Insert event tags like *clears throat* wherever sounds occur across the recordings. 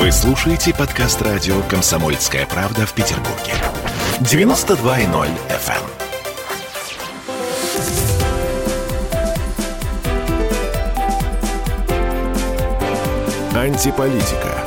Вы слушаете подкаст радио «Комсомольская правда» в Петербурге. 92.0 FM. Антиполитика.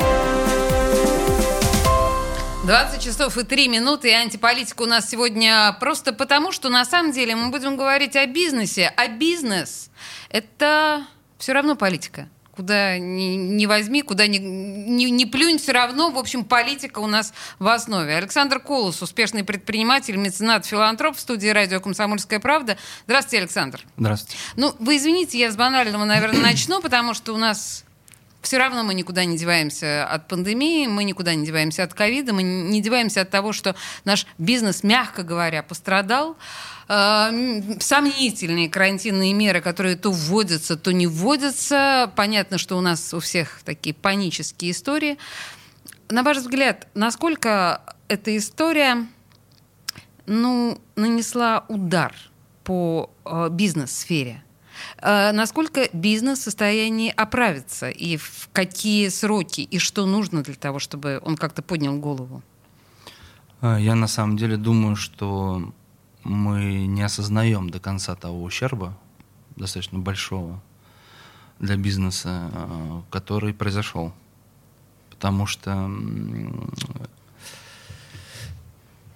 20 часов и 3 минуты, и антиполитика у нас сегодня просто потому, что на самом деле мы будем говорить о бизнесе. А бизнес — это все равно политика. Куда ни, ни возьми, куда ни, ни, ни плюнь, все равно, в общем, политика у нас в основе. Александр Колос, успешный предприниматель, меценат, филантроп в студии радио «Комсомольская правда». Здравствуйте, Александр. Здравствуйте. Ну, вы извините, я с банального, наверное, начну, потому что у нас все равно мы никуда не деваемся от пандемии, мы никуда не деваемся от ковида, мы не деваемся от того, что наш бизнес, мягко говоря, пострадал. Э, сомнительные карантинные меры, которые то вводятся, то не вводятся. Понятно, что у нас у всех такие панические истории. На ваш взгляд, насколько эта история ну, нанесла удар по э, бизнес-сфере? Э, насколько бизнес в состоянии оправиться и в какие сроки и что нужно для того, чтобы он как-то поднял голову? А, я на самом деле думаю, что мы не осознаем до конца того ущерба, достаточно большого для бизнеса, э, который произошел. Потому что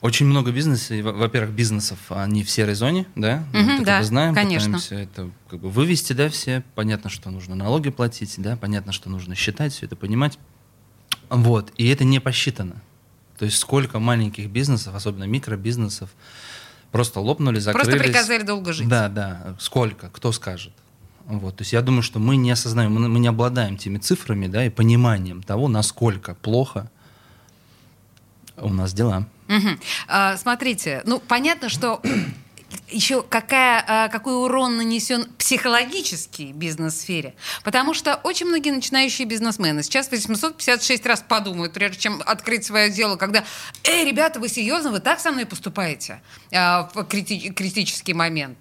очень много бизнесов, во-первых, бизнесов, они в серой зоне, да, угу, мы это да, знаем, конечно. пытаемся это как бы вывести, да, все, понятно, что нужно налоги платить, да, понятно, что нужно считать, все это понимать, вот, и это не посчитано. То есть сколько маленьких бизнесов, особенно микробизнесов, просто лопнули, закрылись. Просто приказали долго жить. Да, да, сколько, кто скажет. Вот, то есть я думаю, что мы не осознаем, мы, мы не обладаем теми цифрами, да, и пониманием того, насколько плохо у нас дела. Угу. А, смотрите, ну понятно, что *clears throat* еще какая, а, какой урон нанесен психологический бизнес-сфере. Потому что очень многие начинающие бизнесмены сейчас 856 раз подумают, прежде чем открыть свое дело, когда «Эй, ребята, вы серьезно? Вы так со мной поступаете?» а, в крити- критический момент.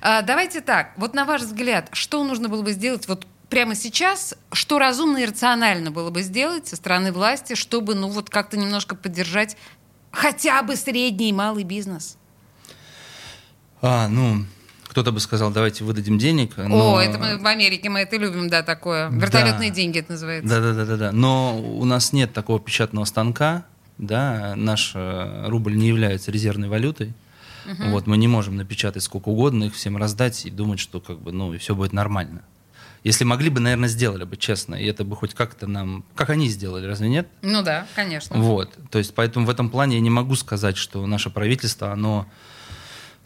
А, давайте так, вот на ваш взгляд, что нужно было бы сделать вот прямо сейчас, что разумно и рационально было бы сделать со стороны власти, чтобы ну вот как-то немножко поддержать хотя бы средний и малый бизнес? А, ну, кто-то бы сказал, давайте выдадим денег. Но... О, это мы в Америке, мы это любим, да, такое. Вертолетные да. деньги это называется. Да, да, да, да, да. Но у нас нет такого печатного станка, да, наш э, рубль не является резервной валютой. Угу. Вот, мы не можем напечатать сколько угодно, их всем раздать и думать, что как бы, ну, и все будет нормально. Если могли бы, наверное, сделали бы, честно. И это бы хоть как-то нам... Как они сделали, разве нет? Ну да, конечно. Вот. То есть, поэтому в этом плане я не могу сказать, что наше правительство, оно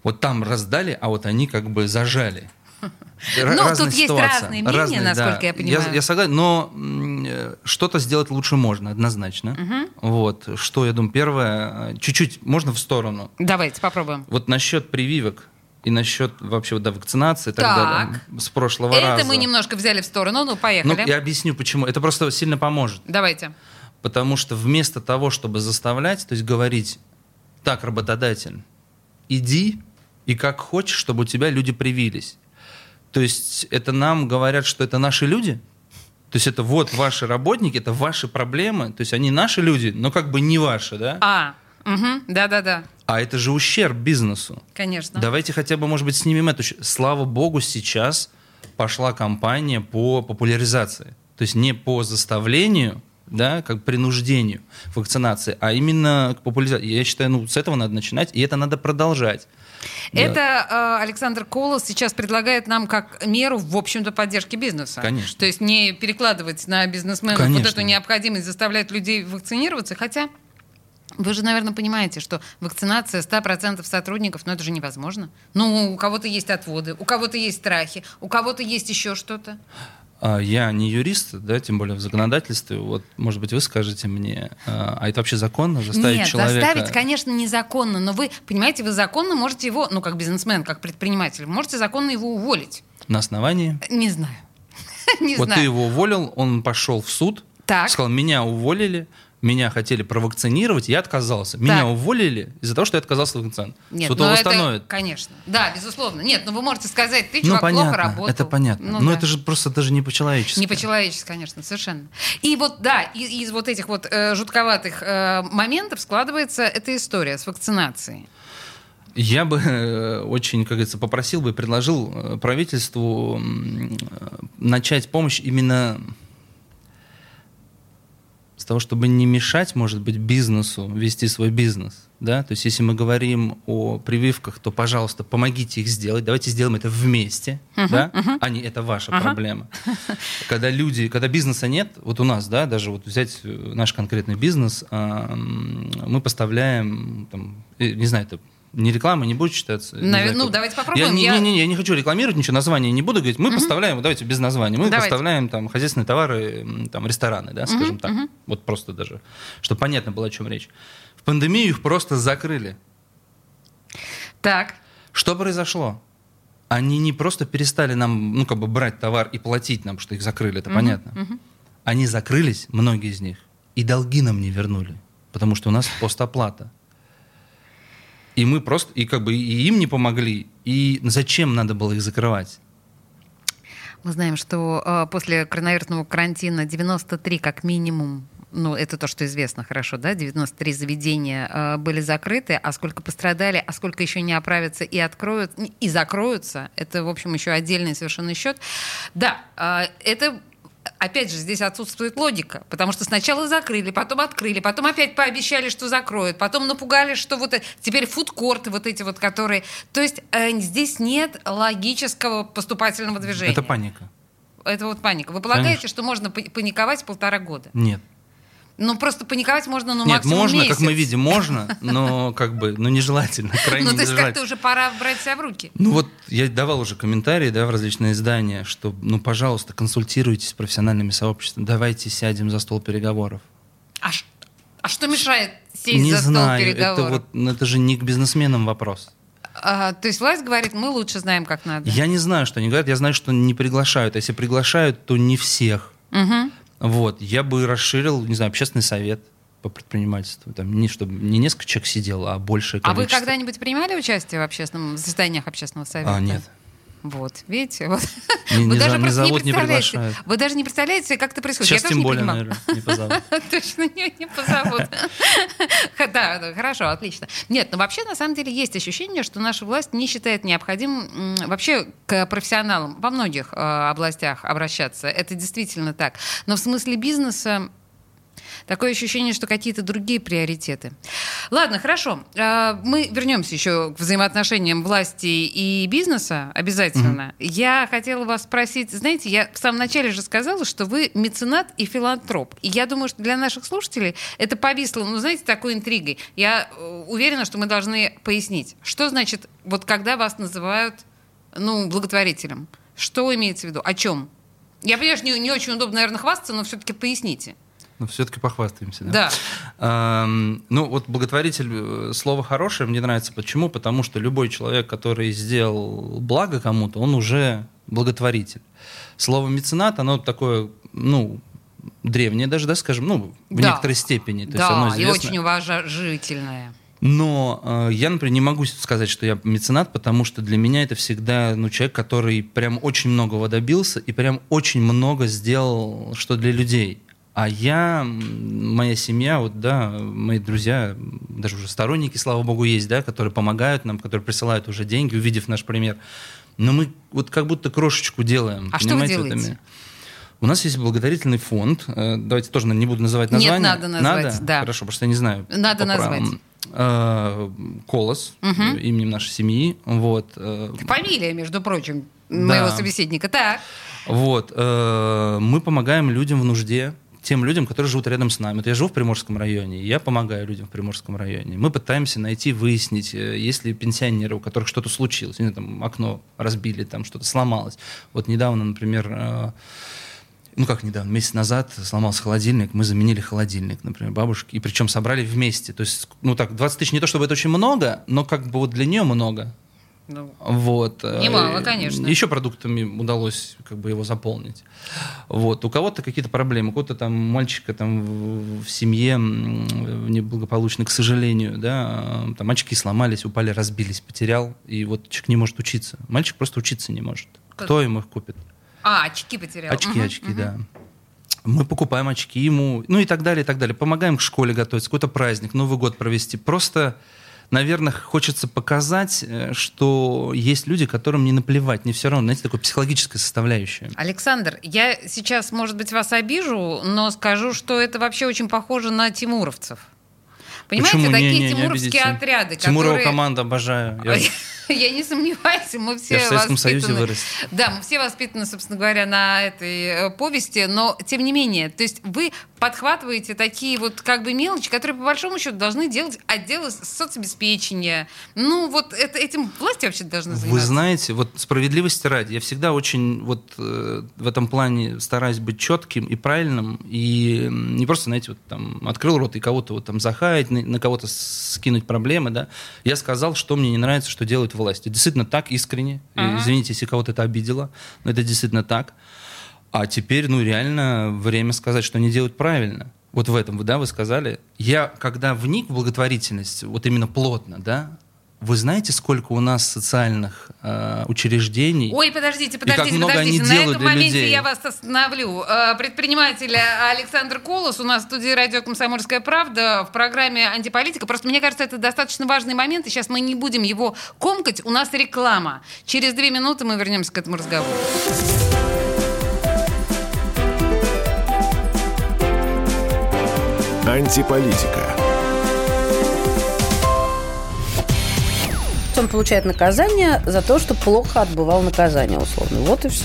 вот там раздали, а вот они как бы зажали. *laughs* Ну, тут есть разные мнения, разные, насколько да. я понимаю. Я, я согласен, но э, что-то сделать лучше можно, однозначно. Угу. Вот, что, я думаю, первое, чуть-чуть можно в сторону. Давайте попробуем. Вот насчет прививок и насчет вообще да, вакцинации и так, так. далее. С прошлого Это раза. Это мы немножко взяли в сторону, ну поехали. Ну, я объясню, почему. Это просто сильно поможет. Давайте. Потому что вместо того, чтобы заставлять, то есть говорить, так, работодатель, иди и как хочешь, чтобы у тебя люди привились. То есть это нам говорят, что это наши люди, то есть это вот ваши работники, это ваши проблемы, то есть они наши люди, но как бы не ваши, да? А, угу, да-да-да. А это же ущерб бизнесу. Конечно. Давайте хотя бы, может быть, снимем эту. Слава богу, сейчас пошла кампания по популяризации. То есть не по заставлению, да, как принуждению вакцинации, а именно к популяризации. Я считаю, ну, с этого надо начинать, и это надо продолжать. Это да. э, Александр Колос сейчас предлагает нам как меру, в общем-то, поддержки бизнеса. Конечно. То есть не перекладывать на бизнесменов Конечно. вот эту необходимость заставлять людей вакцинироваться, хотя вы же, наверное, понимаете, что вакцинация 100% сотрудников, ну это же невозможно. Ну, у кого-то есть отводы, у кого-то есть страхи, у кого-то есть еще что-то. А, я не юрист, да, тем более в законодательстве. Вот, может быть, вы скажете мне, а, а это вообще законно заставить Нет, человека? заставить, конечно, незаконно, но вы, понимаете, вы законно можете его, ну, как бизнесмен, как предприниматель, можете законно его уволить. На основании? Не знаю. *laughs* Не вот знаю. ты его уволил, он пошел в суд, так. сказал, меня уволили, меня хотели провакцинировать, я отказался. Меня Так. уволили из-за того, что я отказался от вакцин. Нет, Суд ну его восстановит. конечно. Да, безусловно. Нет, ну вы можете сказать, ты, Ну, чувак, плохо понятно, работал. это понятно. Ну Но да. это же просто даже не по-человечески. Не по-человечески, конечно, совершенно. И вот, да, из, из вот этих вот э, жутковатых э, моментов складывается эта история с вакцинацией. Я бы э, очень, как говорится, попросил бы, предложил э, правительству э, начать помощь именно с того, чтобы не мешать, может быть, бизнесу вести свой бизнес. Да? То есть, если мы говорим о прививках, то, пожалуйста, помогите их сделать. Давайте сделаем это вместе, да? а не это ваша проблема. *laughs* Когда люди, когда бизнеса нет, вот у нас, да, даже вот взять э, наш конкретный бизнес, мы поставляем, там, э, не знаю, это не реклама, не будет считаться. Навер- ну, давайте попробуем. Я, не, Я- не, не, я не хочу рекламировать ничего, название не буду говорить. Мы поставляем, вот давайте без названия, мы Давайте. поставляем там хозяйственные товары, там рестораны, да, скажем так. Вот просто даже, чтобы понятно было, о чем речь. В пандемию их просто закрыли. Так, Что произошло? Они не просто перестали нам, ну, как бы брать товар и платить нам, что их закрыли, это понятно. Они закрылись, многие из них, и долги нам не вернули, потому что у нас постоплата. И мы просто, и как бы и им не помогли, и зачем надо было их закрывать? мы знаем, что э, после коронавирусного карантина 93 как минимум ну, это то, что известно хорошо, да, 93 заведения э, были закрыты, а сколько пострадали, а сколько еще не оправятся и откроют, и закроются, это, в общем, еще отдельный совершенно счет. Да, э, это Опять же, здесь отсутствует логика, потому что сначала закрыли, потом открыли, потом опять пообещали, что закроют, потом напугали, что вот э- теперь фудкорты вот эти вот, которые... То есть э, здесь нет логического поступательного движения. Это паника. Это вот паника. Вы полагаете, Конечно. что можно па- паниковать полтора года? Нет. Ну, просто паниковать можно, ну, Нет, можно, месяц. как мы видим, можно, но как бы, ну, нежелательно, *laughs* крайне Ну, то есть как-то уже пора брать себя в руки. Ну вот я давал уже комментарии, да, в различные издания, что, ну, пожалуйста, консультируйтесь с профессиональными сообществами, давайте сядем за стол переговоров. А, а что мешает сесть не за стол знаю, переговоров? это вот, ну, это же не к бизнесменам вопрос. А, то есть власть говорит, мы лучше знаем, как надо. Я не знаю, что они говорят, я знаю, что не приглашают. А если приглашают, то не всех. Мгм. Вот, я бы расширил, не знаю, общественный совет по предпринимательству. Там не, чтобы не несколько человек сидело, а большее А вы когда-нибудь принимали участие в общественном в заседаниях общественного совета? А, нет. Вот, видите, вот. Не- Вы не даже за- не просто зовут, не представляете. приглашают. Вы даже не представляете, как это происходит. Сейчас Я тем не более, наверное, не позовут. *laughs* Точно не, не позовут. *laughs* Да, хорошо, отлично. Нет, но вообще на самом деле есть ощущение, что наша власть не считает необходимым вообще к профессионалам во многих э, областях обращаться. Это действительно так. Но в смысле бизнеса Такое ощущение, что какие-то другие приоритеты. Ладно, хорошо. А, Мы вернемся еще к взаимоотношениям власти и бизнеса обязательно. Я хотела вас спросить, знаете, я в самом начале же сказала, что вы меценат и филантроп. И я думаю, что для наших слушателей это повисло, ну, знаете, такой интригой. Я э, уверена, что мы должны пояснить, что значит, вот когда вас называют, ну, благотворителем. Что имеется в виду? О чем? Я понимаю, что не, не очень удобно, наверное, хвастаться, но все-таки поясните. Но все-таки похвастаемся, да? Да. Эм, ну, вот благотворитель, э, слово хорошее, мне нравится. Почему? Потому что любой человек, который сделал благо кому-то, он уже благотворитель. Слово меценат, оно такое, ну, древнее даже, да, скажем, ну, в Да. некоторой степени. То есть да, оно и очень уважительное. Но э, я, например, не могу сказать, что я меценат, потому что для меня это всегда ну, человек, который прям очень многого добился и прям очень много сделал, что для людей. А я, моя семья, вот, да, мои друзья, даже уже сторонники, слава богу, есть, да, которые помогают нам, которые присылают уже деньги, увидев наш пример. Но мы вот как будто крошечку делаем. А что вы делаете? У нас есть благотворительный фонд. Э, Давайте тоже не буду называть Нет, название. надо назвать, Надо? да. Хорошо, потому что я не знаю. Надо назвать. Э, Колос, э, именем нашей семьи. Вот. Фамилия, между прочим, Да. моего собеседника. Так. Вот. Мы помогаем людям в нужде, тем людям, которые живут рядом с нами. Вот я живу в Приморском районе, я помогаю людям в Приморском районе. Мы пытаемся найти, выяснить, э, есть ли пенсионеры, у которых что-то случилось, знаю, там окно разбили, там что-то сломалось. Вот недавно, например, э, ну как недавно, месяц назад сломался холодильник, мы заменили холодильник, например, бабушке, и причем собрали вместе. То есть, ну так, 20 тысяч не то чтобы это очень много, но как бы вот для нее много. Ну, Вот. Немало, Э, конечно. Еще продуктами удалось как бы его заполнить. Вот. У кого-то какие-то проблемы, у кого-то там мальчика там в, семье м, неблагополучной, к сожалению, да, э, там очки сломались, упали, разбились, потерял, и вот человек не может учиться. Мальчик просто учиться не может. Как? Кто ему их купит? А, очки потерял. Очки, Мгм, очки, мгм. да. Мы покупаем очки ему, ну и так далее, и так далее. Помогаем к школе готовиться, какой-то праздник, Новый год провести. Просто, наверное, хочется показать, э, что есть люди, которым не наплевать, не все равно. Знаете, такая психологическая составляющая. Александр, я сейчас, может быть, вас обижу, но скажу, что это вообще очень похоже на тимуровцев. Понимаете, Почему? такие Не, не, не тимуровские обидите. отряды, Тимурова которые... команда обожаю. Я- *laughs* Я не сомневаюсь, мы все Я в Советском воспитаны- Союзе вырос. Да, мы все воспитаны, собственно говоря, на этой э, повести, но тем не менее, то есть вы подхватываете такие вот как бы мелочи, которые по большому счету должны делать отделы соцобеспечения. Ну вот это, этим власти вообще должны заниматься. Вы знаете, вот справедливости ради, я всегда очень вот э, в этом плане стараюсь быть четким и правильным, и не просто, знаете, вот там открыл рот и кого-то вот там захаять, на, на кого-то скинуть проблемы, да. Я сказал, что мне не нравится, что делают власти. Действительно так, искренне. И Ага. Извините, если кого-то это обидело, но это действительно так. А теперь, ну, реально время сказать, что они делают правильно. Вот в этом, да, вы сказали. Я, когда вник в благотворительность, вот именно плотно, да, вы знаете, сколько у нас социальных э, учреждений? Ой, подождите, как подождите, много они подождите. На делают этом моменте людей. я вас остановлю. Э, Предприниматель Александр Колос у нас в студии радио «Комсомольская правда» в программе «Антиполитика». Просто мне кажется, это достаточно важный момент, и сейчас мы не будем его комкать. У нас реклама. Через две минуты мы вернемся к этому разговору. Антиполитика. Он получает наказание за то, что плохо отбывал наказание, условно. Вот и все.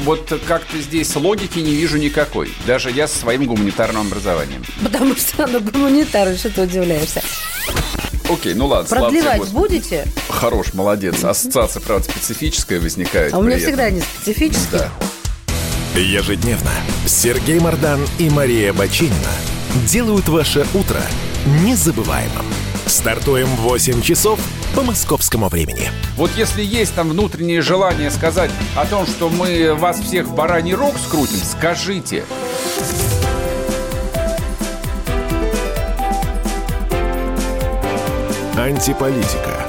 Вот как-то здесь логики не вижу никакой. Даже я со своим гуманитарным образованием. Потому что она гуманитарий, что ты удивляешься. Окей, ну ладно. слава Продлевать Господи. будете? Хорош, молодец. Ассоциация, правда, специфическая возникает. А у меня этом. всегда они специфические. Да. Ежедневно Сергей Мардан и Мария Бочинина делают ваше утро незабываемым. Стартуем в 8 часов по московскому времени. Вот если есть там внутреннее желание сказать о том, что мы вас всех в бараний рог скрутим, скажите. Антиполитика.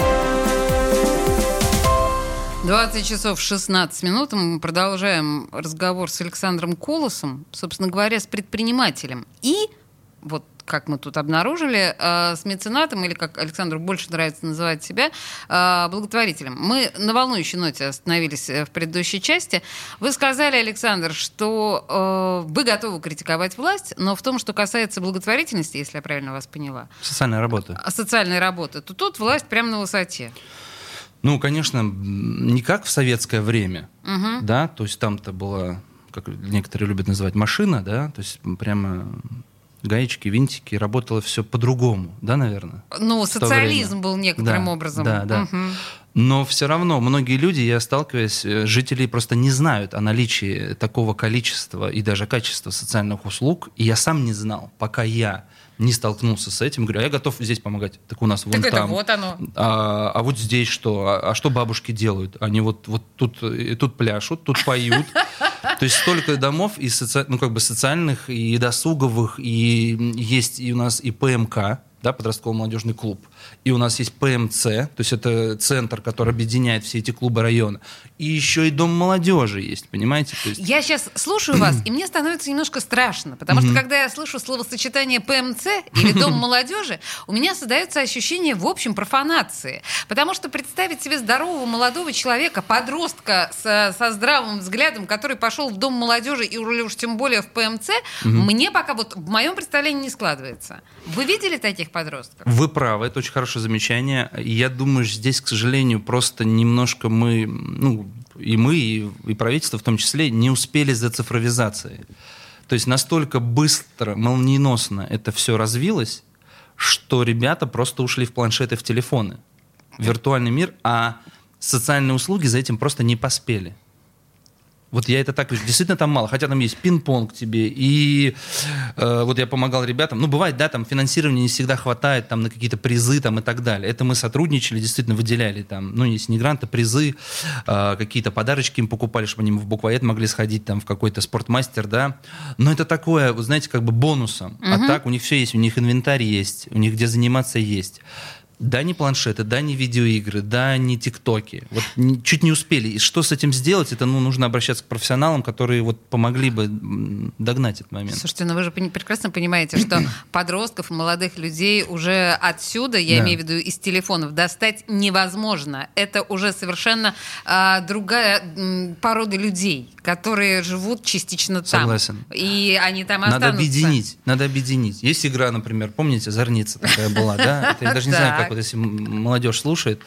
20 часов 16 минут. Мы продолжаем разговор с Александром Колосом, собственно говоря, с предпринимателем. И вот как мы тут обнаружили, э, с меценатом, или как Александру больше нравится называть себя, э, благотворителем. Мы на волнующей ноте остановились э, в предыдущей части. Вы сказали, Александр, что вы готовы критиковать власть, но в том, что касается благотворительности, если я правильно вас поняла, Социальная работа. а социальной работы, то тут власть прямо на высоте. Ну, конечно, не как в советское время, Мгм. да, то есть там-то была, как некоторые любят называть, машина, да, то есть прямо гаечки, винтики, работало все по-другому, да, наверное? Ну, социализм был некоторым Да, образом. Да, да. Мгм. Но все равно многие люди, я сталкиваюсь, э, жители просто не знают о наличии такого количества и даже качества социальных услуг. И я сам не знал, пока я не столкнулся с этим. Говорю, а я готов здесь помогать. Так у нас вон Так там. вот оно. А, а вот здесь что? А, а что бабушки делают? Они вот, вот тут, и тут пляшут, тут поют. *laughs* То есть столько домов и соци- ну, как бы социальных, и досуговых, и есть и у нас и ПМК, да, подростковый молодежный клуб. И у нас есть ПМЦ, то есть это центр, который объединяет все эти клубы района. И еще и дом молодежи есть, понимаете? То есть, Я сейчас слушаю вас, *clears throat* и мне становится немножко страшно, потому что когда я слышу словосочетание ПМЦ или Дом *laughs* молодежи, у меня создается ощущение, в общем, профанации. Потому что представить себе здорового молодого человека, подростка со, со здравым взглядом, который пошел в Дом молодежи и уж тем более в ПМЦ, мне пока вот в моем представлении не складывается. Вы видели таких подростков? Вы правы, это очень хорошее замечание. Я думаю, здесь, к сожалению, просто немножко мы, ну, и мы, и, и правительство в том числе, не успели за цифровизацией. То есть настолько быстро, молниеносно это все развилось, что ребята просто ушли в планшеты, в телефоны, виртуальный мир, а социальные услуги за этим просто не поспели. Вот я это так вижу. Действительно там мало. Хотя там есть пинг-понг тебе. И э, вот я помогал ребятам. Ну, бывает, да, там финансирования не всегда хватает там на какие-то призы там и так далее. Это мы сотрудничали, действительно выделяли там, ну, если не гранты, призы, э, какие-то подарочки им покупали, чтобы они в буквоед могли сходить там в какой-то спортмастер, да. Но это такое, вы знаете, как бы бонусом. А так у них все есть, у них инвентарь есть, у них где заниматься есть. Да, не планшеты, да, не видеоигры, да, не тиктоки. Вот не- чуть не успели. И что с этим сделать? Это, ну, нужно обращаться к профессионалам, которые вот помогли бы догнать этот момент. Слушайте, ну вы же прекрасно понимаете, что *coughs* подростков, молодых людей уже отсюда, я Да. имею в виду из телефонов, достать невозможно. Это уже совершенно а, другая м, порода людей, которые живут частично там. Согласен. И они там Надо останутся. объединить, надо объединить. Есть игра, например, помните, Зорница такая была, да? Это я даже не знаю, как вот если молодежь слушает,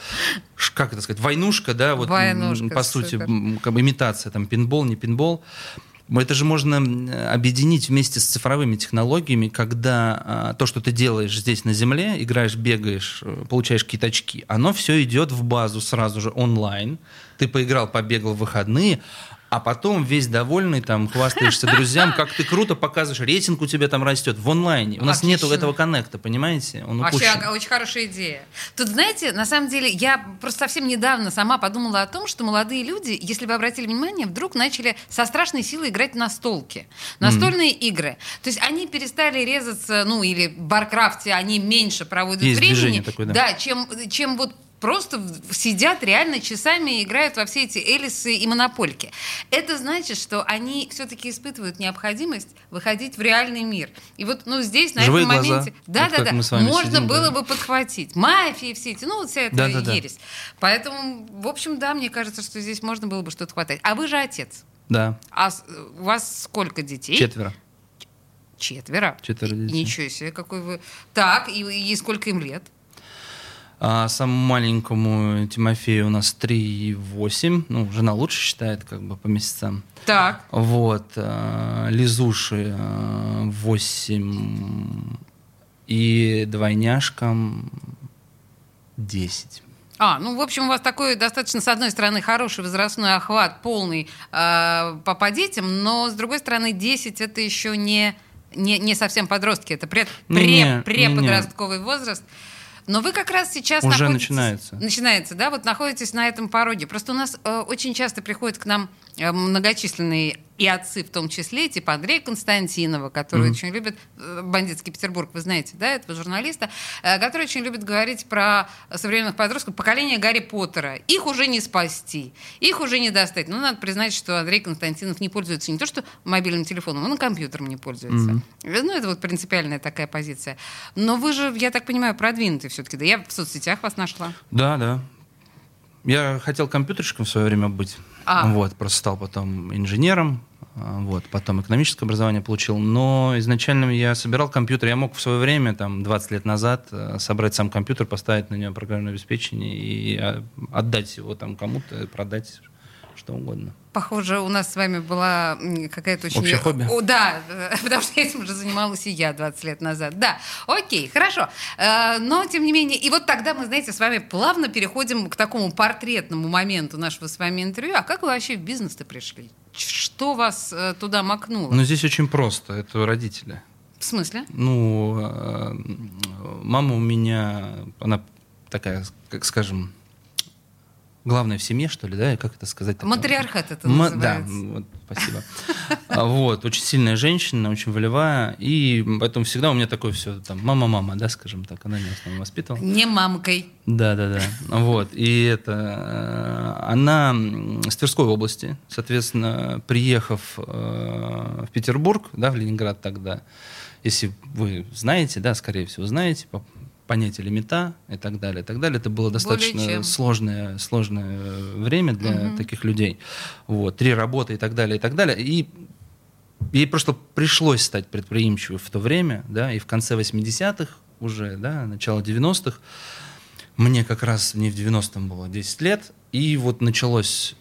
как это сказать, войнушка, да, вот Войнушка, по сути, супер. как бы имитация, там, пинбол, не пинбол. Это же можно объединить вместе с цифровыми технологиями, когда а, то, что ты делаешь здесь на Земле, играешь, бегаешь, э, получаешь какие-то очки, оно все идет в базу сразу же онлайн. Ты поиграл, побегал в выходные, а потом весь довольный, там, хвастаешься друзьям, как ты круто показываешь, рейтинг у тебя там растет в онлайне. У нас Отлично. нету этого коннекта, понимаете? Он Вообще упущен. очень хорошая идея. Тут, знаете, на самом деле, я просто совсем недавно сама подумала о том, что молодые люди, если вы обратили внимание, вдруг начали со страшной силой играть на столке. Настольные игры. То есть они перестали резаться, ну, или в Баркрафте они меньше проводят Есть времени. такое, да. чем, чем вот просто сидят реально часами и играют во все эти элисы и монопольки. Это значит, что они все-таки испытывают необходимость выходить в реальный мир. И вот, ну, здесь, на Живые этом глаза. моменте... Да, Вот да, да. Можно сидим, было да. бы подхватить. Мафии все эти, ну, вот вся эта Да-да-да. ересь. Поэтому, в общем, да, мне кажется, что здесь можно было бы что-то хватать. А вы же отец. Да, А с- у вас сколько детей? четверо. Четверо. Четверо детей. Ничего себе, какой вы... Так, и, и сколько им лет? А самому маленькому Тимофею у нас 3,8. Ну, жена лучше считает, как бы, по месяцам. Так. Вот. а, Лизуши а, 8 и двойняшкам 10. А, ну, в общем, у вас такой достаточно, с одной стороны, хороший возрастной охват, полный э, по, по детям, но, с другой стороны, 10 это еще не, не, не совсем подростки, это пред, Не-не, пре, преподростковый возраст. Но вы как раз сейчас Уже начинается. Начинается, да? Вот находитесь на этом пороге. Просто у нас э, очень часто приходят к нам э, многочисленные и отцы в том числе, типа Андрея Константинова, который очень любит э, «Бандитский Петербург», вы знаете, да, этого журналиста, э, который очень любит говорить про современных подростков, поколение Гарри Поттера. Их уже не спасти, их уже не достать. Ну, надо признать, что Андрей Константинов не пользуется не то что мобильным телефоном, он и компьютером не пользуется. Э, Ну, это вот принципиальная такая позиция. Но вы же, я так понимаю, продвинутый все-таки, да? Я в соцсетях вас нашла. Да, да. Я хотел компьютерщиком в свое время быть. А. Вот, просто стал потом инженером. а, Вот, потом экономическое образование получил. Но изначально я собирал компьютер. Я мог в свое время, там, 20 лет назад, э, собрать сам компьютер, поставить на него программное обеспечение и а, отдать его там кому-то, продать что угодно. Похоже, у нас с вами была какая-то очень... Общее хобби? О, да, *laughs* потому что этим уже занималась и я 20 лет назад. Да, окей, хорошо. Э, Но, тем не менее, и вот тогда мы, знаете, с вами плавно переходим к такому портретному моменту нашего с вами интервью. А как вы вообще в бизнес-то пришли? Что вас э, туда макнуло? Но здесь очень просто. Это родители. В смысле? Ну, э, мама у меня, она такая, как скажем, главная в семье, что ли, да, и как это сказать? Матриархат это называется. Да, вот, спасибо. А, Вот, очень сильная женщина, очень волевая, и поэтому всегда у меня такое все, там, мама-мама, да, скажем так, она меня в основном воспитывала. Не мамкой. Да, да, да. Вот. И это э, она с Тверской области, соответственно, приехав э, в Петербург, да, в Ленинград тогда, если вы знаете, да, скорее всего, знаете, по понятие лимита и так далее, и так далее. Это было достаточно сложное, сложное время для Мгм. таких людей. Вот. Три работы и так далее, и так далее. И Ей просто пришлось стать предприимчивой в то время, да, и в конце 80-х уже, да, начало 90-х, мне как раз, мне в 90-м было 10 лет, и вот началось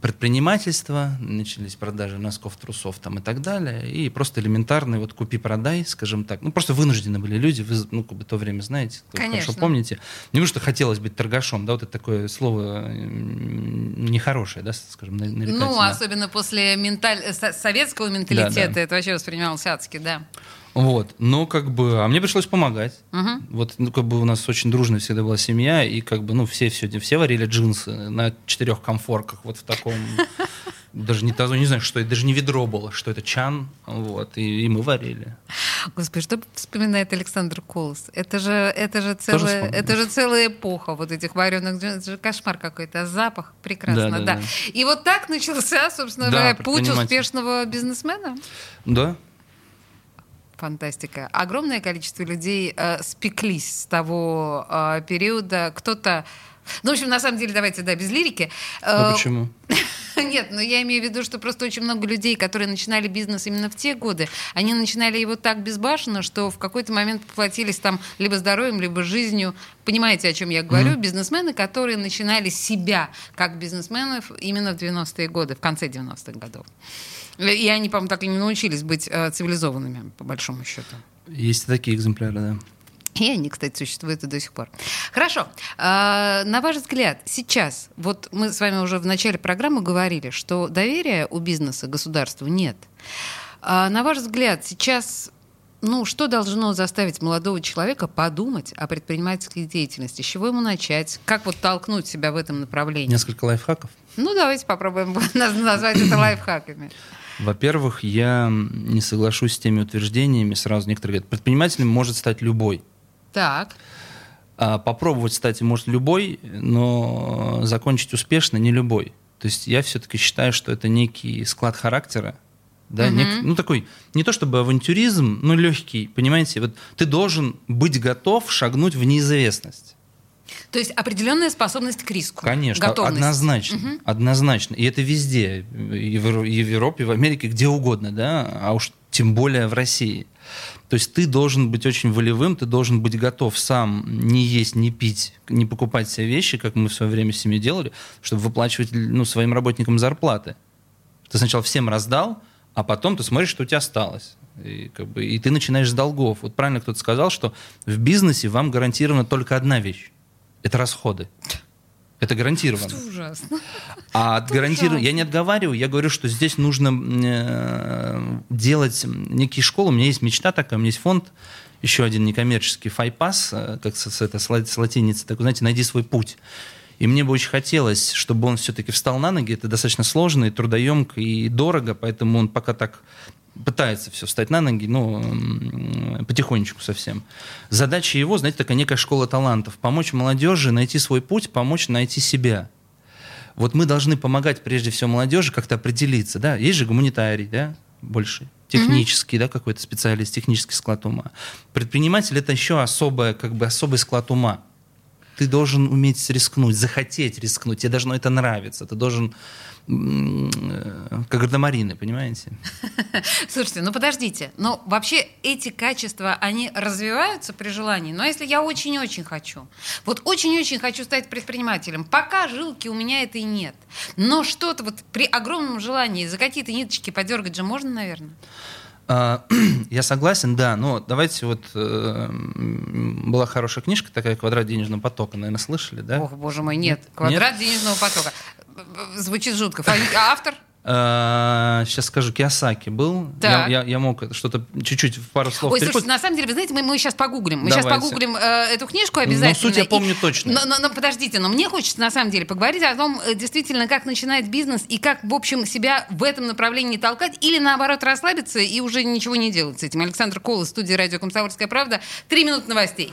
предпринимательство, начались продажи носков, трусов там и так далее, и просто элементарный вот купи-продай, скажем так. Ну, просто вынуждены были люди, вы, ну, как бы то время знаете, Конечно. хорошо помните. Не потому что хотелось быть торгашом, да, вот это такое слово м, нехорошее, да, скажем, на- Ну, нарекательное. особенно после менталь... э, со- советского менталитета да. это вообще воспринималось адски, да. Вот, но как бы, а мне пришлось помогать. Вот, ну, как бы у нас очень дружная всегда была семья, и как бы, ну, все, все, все варили джинсы на четырех комфорках, вот в таком, *laughs* даже не тазу, не знаю, что это, даже не ведро было, что это чан, вот, и, и мы варили. Господи, что вспоминает Александр Колос? Это же, это же целая, это же целая эпоха вот этих вареных джин- Это же кошмар какой-то, а запах прекрасно, да, Да, да, да. И вот так начался, собственно Да, говоря, путь успешного бизнесмена. Да, Фантастика. Огромное количество людей э, спеклись с того э, периода. Кто-то... Ну, в общем, на самом деле, давайте, да, без лирики. а Э, почему? *laughs* Нет, но я имею в виду, что просто очень много людей, которые начинали бизнес именно в те годы, они начинали его так безбашенно, что в какой-то момент поплатились там либо здоровьем, либо жизнью. Понимаете, о чем я говорю? Бизнесмены, которые начинали себя как бизнесменов именно в 90-е годы, в конце 90-х годов. И они, по-моему, так и не научились быть э, цивилизованными, по большому счету. Есть и такие экземпляры, да. И они, кстати, существуют и до сих пор. Хорошо. А, на ваш взгляд, сейчас, вот мы с вами уже в начале программы говорили, что доверия у бизнеса государству нет. А, на ваш взгляд, сейчас ну, что должно заставить молодого человека подумать о предпринимательской деятельности? С чего ему начать? Как вот толкнуть себя в этом направлении? Несколько лайфхаков. Ну, давайте попробуем *laughs* наз- назвать это лайфхаками. Во-первых, я не соглашусь с теми утверждениями, сразу некоторые говорят, предпринимателем может стать любой. Так. А попробовать, кстати, может любой, но закончить успешно не любой. То есть я все-таки считаю, что это некий склад характера, да, нек- ну такой, не то чтобы авантюризм, но легкий, понимаете, вот ты должен быть готов шагнуть в неизвестность. То есть определенная способность к риску. Конечно, Готовность. однозначно, однозначно. И это везде, и в, Евро- и в Европе, и в Америке, где угодно, да, а уж тем более в России. То есть ты должен быть очень волевым, ты должен быть готов сам не есть, не пить, не покупать себе вещи, как мы в свое время с семьей делали, чтобы выплачивать ну, своим работникам зарплаты. Ты сначала всем раздал, а потом ты смотришь, что у тебя осталось. И, как бы, и ты начинаешь с долгов. Вот правильно кто-то сказал, что в бизнесе вам гарантирована только одна вещь. Это расходы. Это гарантированно. Что ужасно. А от гарантиру- Я не отговариваю, я говорю, что здесь нужно э, делать некие школы. У меня есть мечта такая, у меня есть фонд, еще один некоммерческий, Файпас, э, как с, это, с ла- с латиницы, так, знаете, найди свой путь. И мне бы очень хотелось, чтобы он все-таки встал на ноги. Это достаточно сложно и трудоемко, и дорого, поэтому он пока так пытается все встать на ноги, но м, потихонечку совсем. Задача его, знаете, такая некая школа талантов. Помочь молодежи найти свой путь, помочь найти себя. Вот мы должны помогать прежде всего молодежи как-то определиться, да, есть же гуманитарий, да, больше, технический, да, какой-то специалист, технический склад ума. Предприниматель это еще особое, как бы особый склад ума. Ты должен уметь рискнуть, захотеть рискнуть, тебе должно это нравиться, ты должен, как гардемарины, понимаете? *laughs* Слушайте, ну подождите, но вообще эти качества, они развиваются при желании? Но если я очень-очень хочу, вот очень-очень хочу стать предпринимателем, пока жилки у меня этой нет, но что-то вот при огромном желании за какие-то ниточки подергать же можно, наверное? А, *clears throat* Я согласен, да, но давайте вот э, была хорошая книжка такая «Квадрат денежного потока», наверное, слышали, да? Ох, боже мой, нет. Квадрат денежного потока. Звучит жутко. А автор? *laughs* сейчас скажу, Киосаки был. Я, я- я мог что-то чуть-чуть в пару слов Ой, перепутать. слушайте, на самом деле, вы знаете, мы, мы сейчас погуглим. Мы сейчас Давайте. погуглим э, эту книжку обязательно. Но суть я И- помню точно. Но, но- но подождите, но мне хочется на самом деле поговорить о том, э, действительно, как начинать бизнес и как, в общем, себя в этом направлении толкать или, наоборот, расслабиться и уже ничего не делать с этим. Александр Колос, студия радио «Комсомольская правда». Три минуты новостей.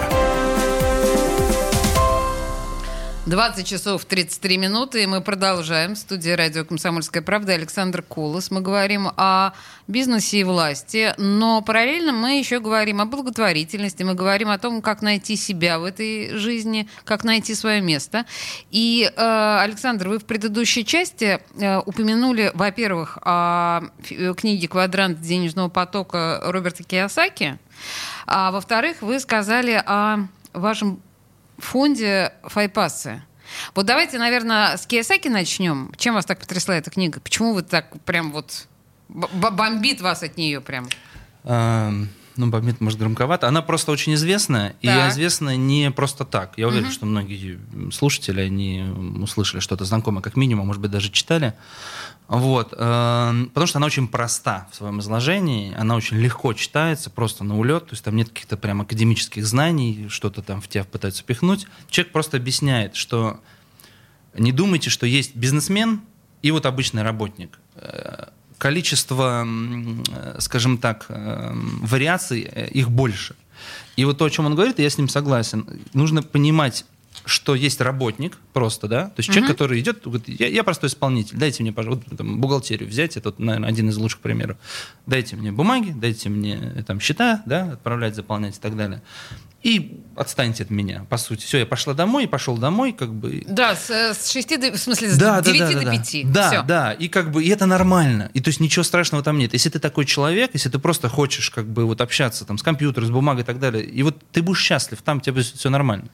20 часов 33 минуты, и мы продолжаем. В студии радио «Комсомольская правда» Александр Колос. Мы говорим о бизнесе и власти, но параллельно мы еще говорим о благотворительности, мы говорим о том, как найти себя в этой жизни, как найти свое место. И, э, Александр, вы в предыдущей части э, упомянули, во-первых, о книге «Квадрант денежного потока» Роберта Киосаки, а во-вторых, вы сказали о вашем фонде Файпасы. Вот давайте, наверное, с Киосаки начнем. Чем вас так потрясла эта книга? Почему вы так прям вот бомбит вас от нее прям? А, ну, бомбит, может, громковато. Она просто очень известная, и известна не просто так. Я уверен, угу. что многие слушатели, они услышали что-то знакомое, как минимум, может быть, даже читали. Вот, э, потому что она очень проста в своем изложении, она очень легко читается, просто на улет, то есть там нет каких-то прям академических знаний, что-то там в тебя пытаются пихнуть. Человек просто объясняет, что не думайте, что есть бизнесмен и вот обычный работник. Э, количество, скажем так, э, вариаций, э, их больше. И вот то, о чем он говорит, я с ним согласен. Нужно понимать что есть работник просто, да, то есть uh-huh. человек, который идет, говорит, я, я простой исполнитель, дайте мне, пожалуйста, там, бухгалтерию взять, это, наверное, один из лучших примеров. Дайте мне бумаги, дайте мне там счета, да, отправлять, заполнять и так далее. И отстаньте от меня, по сути. Все, я пошла домой, пошел домой, как бы... Да, с, с 6 до... В смысле, с да, 9 да, да, до 5. Да, Все. да, и как бы, и это нормально. И то есть ничего страшного там нет. Если ты такой человек, если ты просто хочешь как бы вот общаться там с компьютером, с бумагой и так далее, и вот ты будешь счастлив, там тебе все нормально.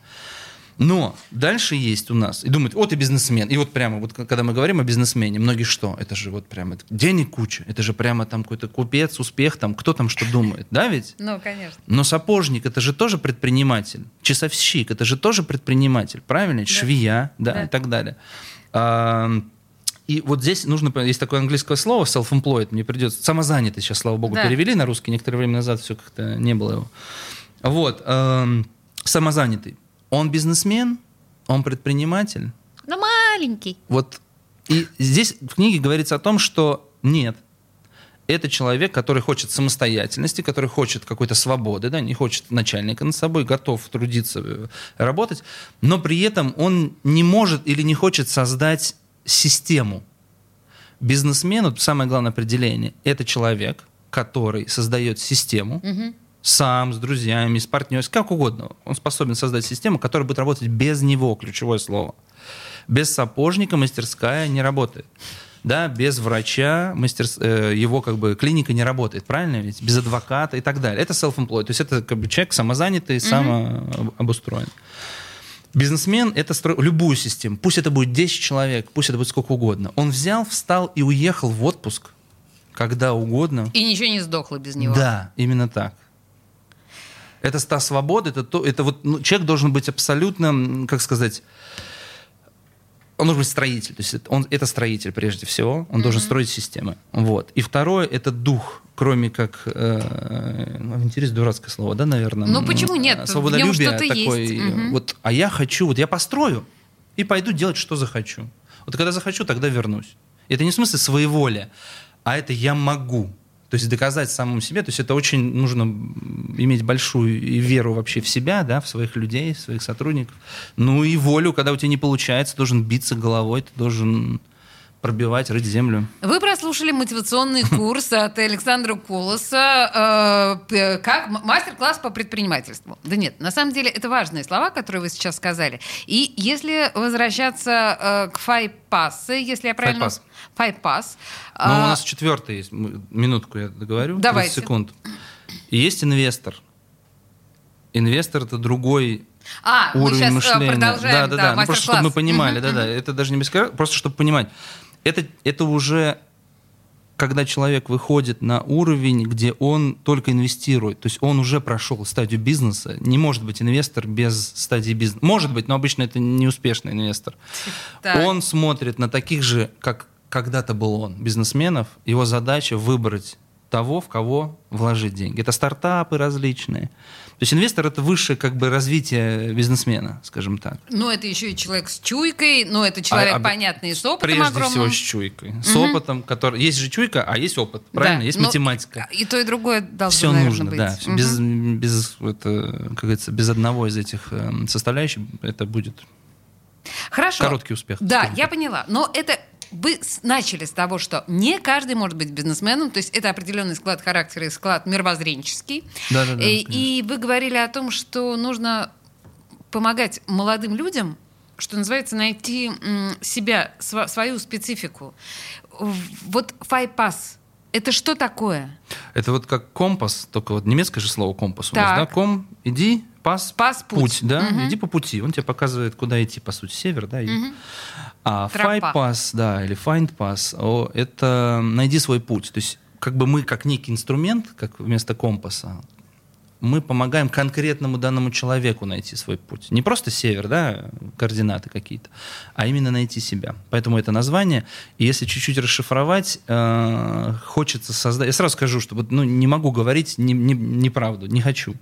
Но дальше есть у нас, и думают, вот и бизнесмен. И вот прямо, вот когда мы говорим о бизнесмене, многие что? Это же вот прямо денег куча, это же прямо там какой-то купец, успех, там кто там что думает, да ведь? Ну, конечно. Но сапожник, это же тоже предприниматель. Часовщик, это же тоже предприниматель, правильно? Да. Швея, да, да, и так далее. А, и вот здесь нужно, есть такое английское слово self-employed, мне придется, самозанятый сейчас, слава богу, да. перевели на русский, некоторое время назад все как-то не было его. Вот, эм, самозанятый он бизнесмен, он предприниматель. Но маленький. Вот и здесь в книге говорится о том, что нет, это человек, который хочет самостоятельности, который хочет какой-то свободы, да, не хочет начальника над собой, готов трудиться, э, работать, но при этом он не может или не хочет создать систему. Бизнесмен, вот самое главное определение, это человек, который создает систему, угу сам, с друзьями, с партнером, как угодно. Он способен создать систему, которая будет работать без него, ключевое слово. Без сапожника мастерская не работает. Да, без врача мастер, э, его как бы клиника не работает, правильно ведь? Без адвоката и так далее. Это self-employed, то есть это как бы человек самозанятый, mm-hmm. самообустроен. Бизнесмен — это стро... любую систему. Пусть это будет 10 человек, пусть это будет сколько угодно. Он взял, встал и уехал в отпуск, когда угодно. И ничего не сдохло без него. Да, именно так. Это та свобода, это, то, это вот ну, человек должен быть абсолютно, как сказать, он должен быть строитель. То есть это, он, это строитель прежде всего. Он mm-hmm. должен строить системы. Вот. И второе это дух, кроме как э, ну, интерес дурацкое слово, да, наверное. Ну почему нет? Свободолюбие такой. Есть. Mm-hmm. Вот, а я хочу, вот я построю и пойду делать, что захочу. Вот когда захочу, тогда вернусь. Это не в смысле своеволия, а это я могу. То есть доказать самому себе, то есть это очень нужно иметь большую веру вообще в себя, да, в своих людей, в своих сотрудников. Ну и волю, когда у тебя не получается, должен биться головой, ты должен пробивать, рыть землю. Вы прослушали мотивационный *laughs* курс от Александра Колоса, э, как мастер-класс по предпринимательству. Да нет, на самом деле это важные слова, которые вы сейчас сказали. И если возвращаться э, к файпассе, если я правильно... Файпасс. Файпасс. Ну, а, у нас четвертый есть. Минутку я договорю. 30 Давайте. секунд. И есть инвестор. Инвестор это другой а, мы уровень сейчас э, мышления. продолжаем, да, да, да. Ну, просто чтобы мы понимали, Мгм, да, да. Это даже не без просто чтобы понимать. Это, это уже когда человек выходит на уровень, где он только инвестирует, то есть он уже прошел стадию бизнеса, не может быть инвестор без стадии бизнеса. Может быть, но обычно это неуспешный инвестор. Так. Он смотрит на таких же, как когда-то был он, бизнесменов. Его задача выбрать того, в кого вложить деньги. Это стартапы различные. То есть инвестор это высшее как бы развитие бизнесмена, скажем так. Ну, это еще и человек с чуйкой, ну, это человек, А- а- понятный, с опытом Прежде огромным. всего с чуйкой. С опытом, который... Есть же чуйка, а есть опыт. Правильно? Да, Есть ну, математика. И то, и другое должно, Все наверное, нужно, быть. да. Мгм. Без, без, это, как говорится, без одного из этих эм, составляющих это будет Хорошо. короткий успех. Да, я поняла. Но это вы начали с того, что не каждый может быть бизнесменом, то есть это определенный склад характера и склад мировоззренческий. Да-да-да, и, конечно. и вы говорили о том, что нужно помогать молодым людям, что называется, найти себя, свою специфику. Вот файпас. Это что такое? Это вот как компас, только вот немецкое же слово компас у нас, Так. да? Ком, иди, пас, Пас, путь. да? Мгм. Иди по пути. Он тебе показывает, куда идти, по сути, север, да? и- А Тропа. find pass, да, или find pass, о, это найди свой путь. То есть как бы мы, как некий инструмент, как вместо компаса, мы помогаем конкретному данному человеку найти свой путь. Не просто север, да, координаты какие-то, а именно найти себя. Поэтому это название. И если чуть-чуть расшифровать, э, хочется создать... Я сразу скажу, что вот, ну, не могу говорить не- не- неправду, не хочу.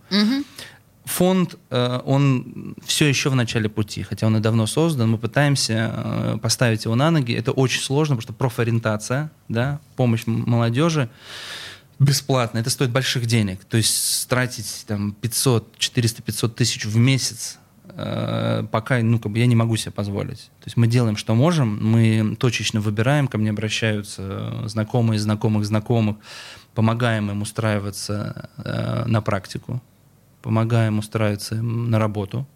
Фонд, э, он все еще в начале пути, хотя он и давно создан. Мы пытаемся э, поставить его на ноги. Это очень сложно, потому что профориентация, да, помощь молодежи бесплатно. Это стоит больших денег. То есть тратить там 500, 400, 500 тысяч в месяц э, пока, ну, как бы я не могу себе позволить. То есть мы делаем, что можем, мы точечно выбираем, ко мне обращаются знакомые знакомых знакомых, помогаем им устраиваться э, на практику, помогаем устраиваться на работу,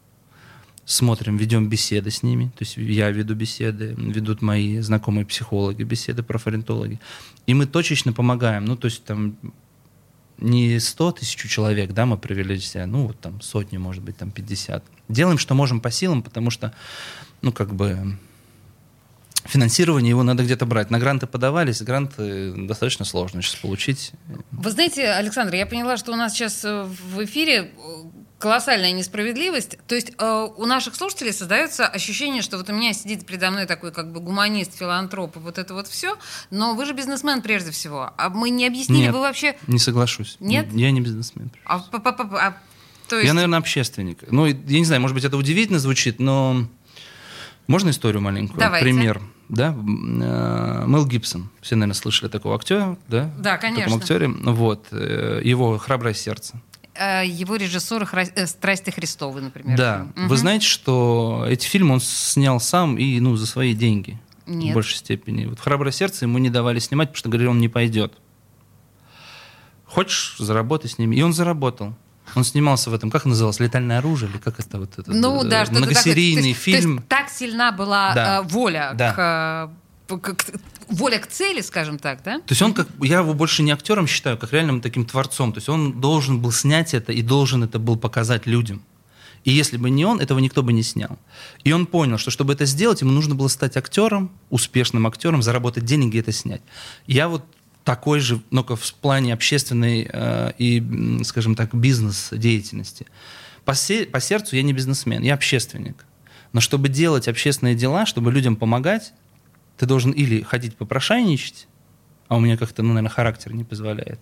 смотрим, ведем беседы с ними. То есть я веду беседы, ведут мои знакомые психологи беседы, профориентологи. И мы точечно помогаем. Ну, то есть там не 100 тысяч человек, да, мы привели себя, ну, вот там сотни, может быть, там 50. Делаем, что можем по силам, потому что, ну, как бы финансирование его надо где-то брать. На гранты подавались, гранты достаточно сложно сейчас получить. Вы знаете, Александр, я поняла, что у нас сейчас э, в эфире э, колоссальная несправедливость. То есть э, у наших слушателей создается ощущение, что вот у меня сидит передо мной такой как бы гуманист, филантроп, и вот это вот все. Но вы же бизнесмен прежде всего. А мы не объяснили, Нет, вы вообще... не соглашусь. Нет? Я не бизнесмен. А, а, то есть... Я, наверное, общественник. Ну, я не знаю, может быть, это удивительно звучит, но можно историю маленькую? Давайте. Пример. Да? Э, Мел Гибсон. Все, наверное, слышали такого актера, да? Да, Таком конечно. актере. Вот. э, Его «Храброе сердце». э, его режиссер «Страсти Христовы», например. Да. Мгм. Вы знаете, что эти фильмы он снял сам и ну, за свои деньги. Нет. В большей степени. Вот «Храброе сердце» ему не давали снимать, потому что говорили, он не пойдет. Хочешь, заработай с ними. И он заработал. Он снимался в этом, как называлось, «Летальное оружие» или как это вот это? Ну э, да, Многосерийный такое. Фильм. То есть, так сильна была Да. э, воля Да. к, э, к- к- воля к цели, скажем так, да? То есть он как, я его больше не актером считаю, как реальным таким творцом. То есть он должен был снять это и должен это был показать людям. И если бы не он, этого никто бы не снял. И он понял, что чтобы это сделать, ему нужно было стать актером, успешным актером, заработать деньги и это снять. Я вот такой же, но в плане общественной э, и, скажем так, бизнес-деятельности. По, се- по сердцу я не бизнесмен, я общественник. Но чтобы делать общественные дела, чтобы людям помогать, ты должен или ходить попрошайничать, а у меня как-то, ну, наверное, характер не позволяет.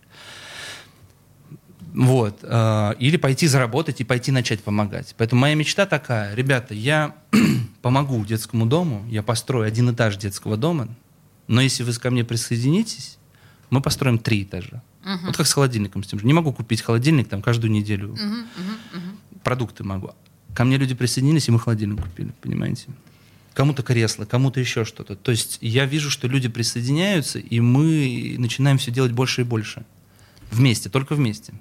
Вот. э, Или пойти заработать и пойти начать помогать. Поэтому моя мечта такая. Ребята, я *clears throat* помогу детскому дому, я построю один этаж детского дома, но если вы ко мне присоединитесь, мы построим три этажа. Вот как с холодильником. с тем же. Не могу купить холодильник там каждую неделю. Продукты могу. Ко мне люди присоединились, и мы холодильник купили, понимаете? кому-то кресло, кому-то еще что-то. То есть я вижу, что люди присоединяются, и мы начинаем все делать больше и больше. Вместе, только вместе.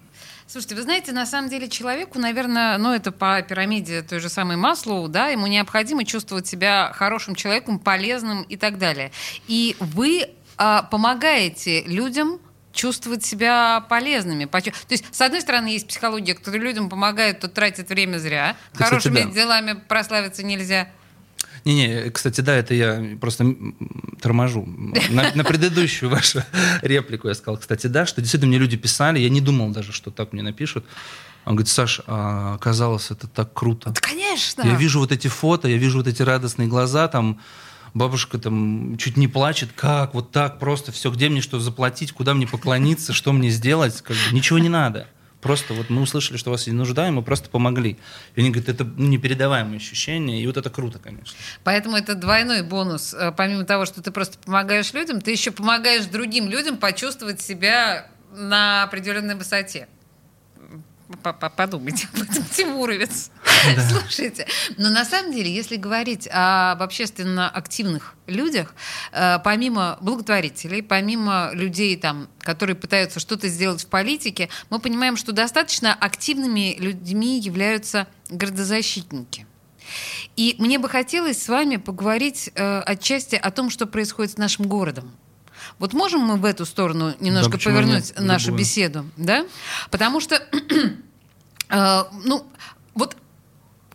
Слушайте, вы знаете, на самом деле человеку, наверное, ну это по пирамиде той же самой Маслоу, да, ему необходимо чувствовать себя хорошим человеком, полезным и так далее. И вы помогаете людям чувствовать себя полезными. То есть, с одной стороны, есть психология, которая людям помогает, тут тратит время зря. Да, Хорошими кстати, да. делами прославиться нельзя. Не-не, кстати, да, это я просто торможу. На, на предыдущую вашу реплику я сказал, кстати, да, что действительно мне люди писали, я не думал даже, что так мне напишут. Он говорит, Саш, а, оказалось, это так круто. Да, конечно. Я вижу вот эти фото, я вижу вот эти радостные глаза, там бабушка там чуть не плачет, как, вот так просто все, где мне что заплатить, куда мне поклониться, что мне сделать, как бы, ничего не надо. Просто вот мы услышали, что вас есть нужда, и мы просто помогли. И они говорят, это непередаваемое ощущение, и вот это круто, конечно. Поэтому это двойной бонус. Э, Помимо того, что ты просто помогаешь людям, ты еще помогаешь другим людям почувствовать себя на определенной высоте. Подумайте об этом, *laughs* Тимуровец. Да. Слушайте, но на самом деле, если говорить об общественно активных людях, э, помимо благотворителей, помимо людей, там, которые пытаются что-то сделать в политике, мы понимаем, что достаточно активными людьми являются градозащитники. И мне бы хотелось с вами поговорить э, отчасти о том, что происходит с нашим городом. Вот можем мы в эту сторону немножко да, повернуть нет? нашу Любую. беседу, да? Потому что, *clears throat* э, ну, вот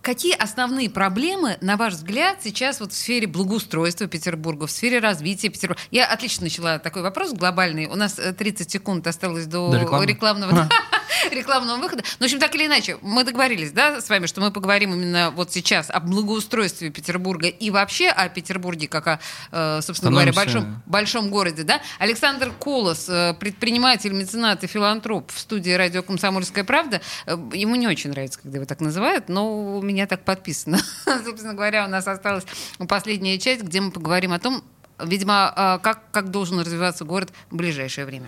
Какие основные проблемы, на ваш взгляд, сейчас вот в сфере благоустройства Петербурга, в сфере развития Петербурга? Я отлично начала такой вопрос глобальный. У нас 30 секунд осталось до, до рекламы? рекламного, *laughs* *laughs* *laughs* рекламного выхода. Но, в общем, так или иначе, мы договорились, да, с вами, что мы поговорим именно вот сейчас о благоустройстве Петербурга и вообще о Петербурге, как о, э, собственно говоря, большом, большом городе, да? Александр Колос, э, предприниматель, меценат и филантроп в студии радио «Комсомольская правда». Э, ему не очень нравится, когда его так называют, но у меня так подписано. *laughs* Собственно говоря, у нас осталась последняя часть, где мы поговорим о том, видимо, э, как, как должен развиваться город в ближайшее время.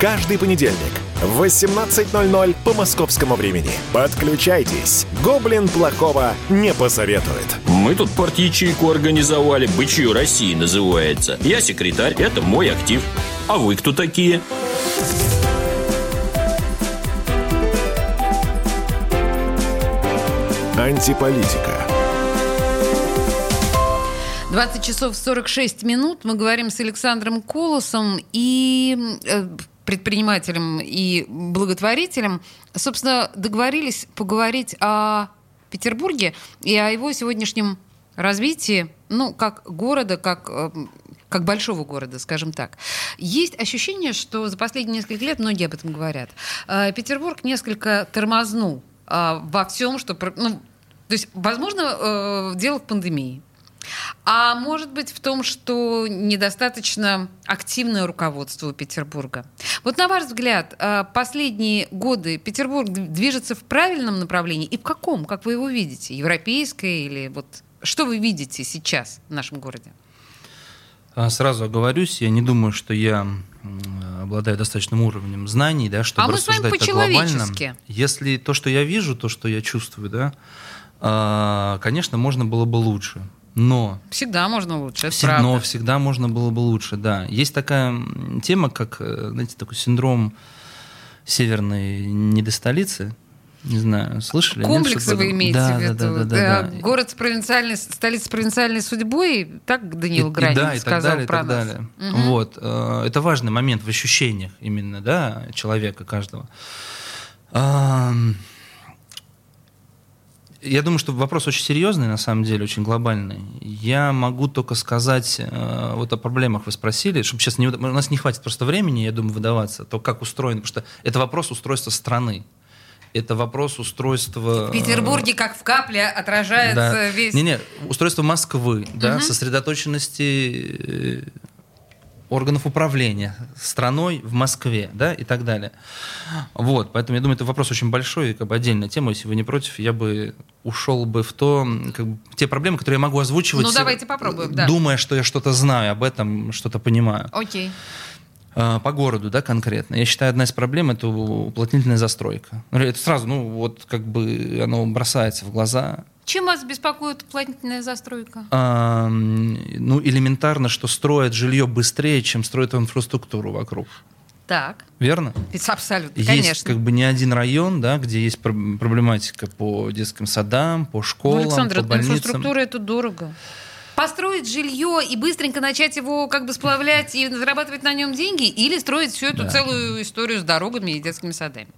Каждый понедельник в 18.00 по московскому времени. Подключайтесь. Гоблин плохого не посоветует. Мы тут партийчейку организовали. Бычью России называется. Я секретарь, это мой актив. А вы кто такие? Антиполитика. 20 часов 46 минут. Мы говорим с Александром Колосом и э, предпринимателем и благотворителем. Собственно, договорились поговорить о Петербурге и о его сегодняшнем развитии, ну, как города, как э, как большого города, скажем так. Есть ощущение, что за последние несколько лет, многие об этом говорят, э, Петербург несколько тормознул э, во всем, что... Ну, то есть, возможно, дело в пандемии. А может быть в том, что недостаточно активное руководство у Петербурга. Вот на ваш взгляд, э, последние годы Петербург движется в правильном направлении и в каком, как вы его видите? Европейское или вот что вы видите сейчас в нашем городе? А, Сразу оговорюсь, я не думаю, что я обладаю достаточным уровнем знаний, да, чтобы а рассуждать так глобально. Если то, что я вижу, то, что я чувствую, да, а, конечно, можно было бы лучше. Но Всегда можно лучше, это всегда, но всегда можно было бы лучше, да. Есть такая тема, как, э, знаете, такой синдром северной недостолицы. Не знаю, слышали? нет, Комплексы что-то- вы имеете да, в виду? Да, да, да, да, Э, да. Город с провинциальной, столица с провинциальной судьбой, так Даниил И- и Гранин да, и сказал так далее, и про так нас. далее. Мгм. Вот. э, Это важный момент в ощущениях именно, да, человека каждого. Я думаю, что вопрос очень серьезный, на самом деле, очень глобальный. Я могу только сказать, э, вот о проблемах вы спросили, чтобы сейчас не, у нас не хватит просто времени, я думаю, выдаваться, то как устроено, потому что это вопрос устройства страны. Это вопрос устройства... В Петербурге, как в капле, отражается Да. весь... Не-не, устройство Москвы, да, Мгм. сосредоточенности э, органов управления страной в Москве, да, и так далее. Вот, поэтому я думаю, это вопрос очень большой, и как бы отдельная тема. Если вы не против, я бы ушел бы в то, как бы, те проблемы, которые я могу озвучивать. Ну, давайте попробуем, да. Думая, что я что-то знаю об этом, что-то понимаю. Окей. А, По городу, да, конкретно. Я считаю, одна из проблем это уплотнительная застройка. Ну, Это сразу, ну, вот как бы оно бросается в глаза. Чем вас беспокоит уплотнительная застройка? А, ну, элементарно, что строят жилье быстрее, чем строят инфраструктуру вокруг. Так. Верно? Ведь Абсолютно, Есть конечно. как бы не один район, да, где есть пр- проблематика по детским садам, по Ну, школам, Александр, по больницам. инфраструктура это дорого. Построить жилье и быстренько начать его как бы сплавлять и зарабатывать на нем деньги, или строить всю эту Да. целую историю с дорогами и детскими садами.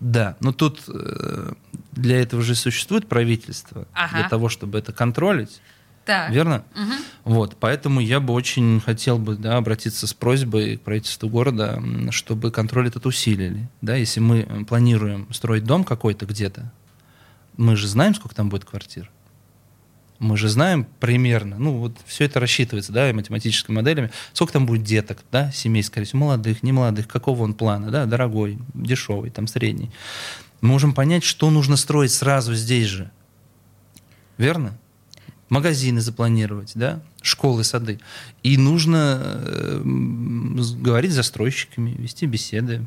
Да, но тут э, для этого же существует правительство, Ага. для того, чтобы это контролить. Так. Верно? Мгм. Вот, поэтому я бы очень хотел бы да, обратиться с просьбой к правительству города, чтобы контроль этот усилили. Да, если мы м, планируем строить дом какой-то где-то, мы же знаем, сколько там будет квартир. Мы же знаем примерно, ну вот все это рассчитывается, да, и математическими моделями, сколько там будет деток, да, семей, скорее всего, молодых, не молодых, какого он плана, да, дорогой, дешевый, там средний. Мы можем понять, что нужно строить сразу здесь же. Верно? Магазины запланировать, да, школы, сады. И нужно э, говорить с застройщиками, вести беседы.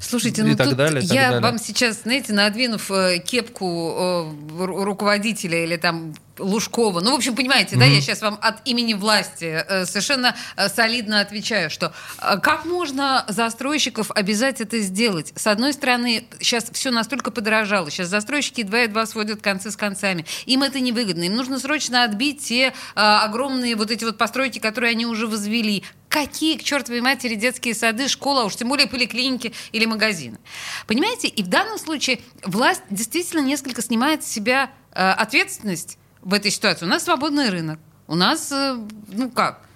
Слушайте, И ну тут далее, и я далее. вам сейчас, знаете, надвинув э, кепку э, ру- руководителя или там Лужкова, ну, в общем, понимаете, да, Мгм. я сейчас вам от имени власти э, совершенно солидно отвечаю, что как можно застройщиков обязать это сделать? С одной стороны, сейчас все настолько подорожало, сейчас застройщики едва-едва сводят концы с концами, им это невыгодно, им нужно срочно отбить те огромные вот эти вот постройки, которые они уже возвели. Какие, к чертовой матери, детские сады, школа, уж тем более поликлиники или магазины. Понимаете? И в данном случае власть действительно несколько снимает с себя э, ответственность в этой ситуации. У нас свободный рынок. У нас, э, ну как,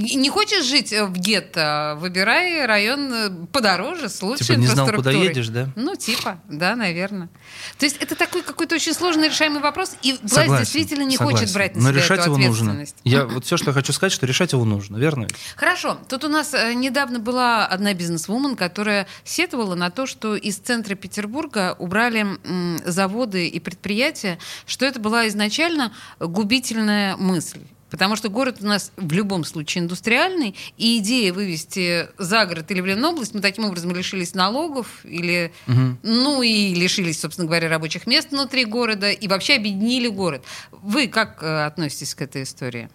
не хочешь жить э, в гетто, выбирай район э, подороже, с лучшей Типа не знал, куда едешь, да? Ну, типа, да, наверное. То есть это такой какой-то очень сложно решаемый вопрос, и власть Согласен, действительно не согласен. хочет брать на Но себя решать эту его нужно. Я, *laughs* вот все, что я хочу сказать, что решать его нужно, верно? Хорошо. Тут у нас э, недавно была одна бизнесвумен, которая сетовала на то, что из центра Петербурга убрали заводы и предприятия, что это была изначально губительная мысль. Потому что город у нас в любом случае индустриальный, и идея вывести за город или в Ленобласть, мы таким образом лишились налогов, или, Мгм. ну и лишились, собственно говоря, рабочих мест внутри города, и вообще объединили город. Вы как э, относитесь к этой истории?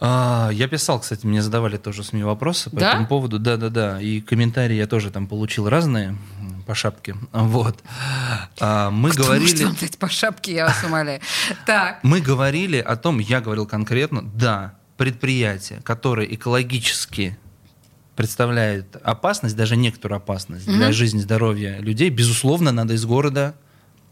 А, я писал, кстати, мне задавали тоже СМИ вопросы по Да? этому поводу. Да, да, да. И комментарии я тоже там получил разные по шапке. Вот. А, мы Кто говорили. может дать по шапке, я вас умоляю. *laughs* Так. Мы говорили о том, я говорил конкретно, да, предприятия, которые экологически представляют опасность, даже некоторую опасность для жизни, здоровья людей, безусловно, надо из города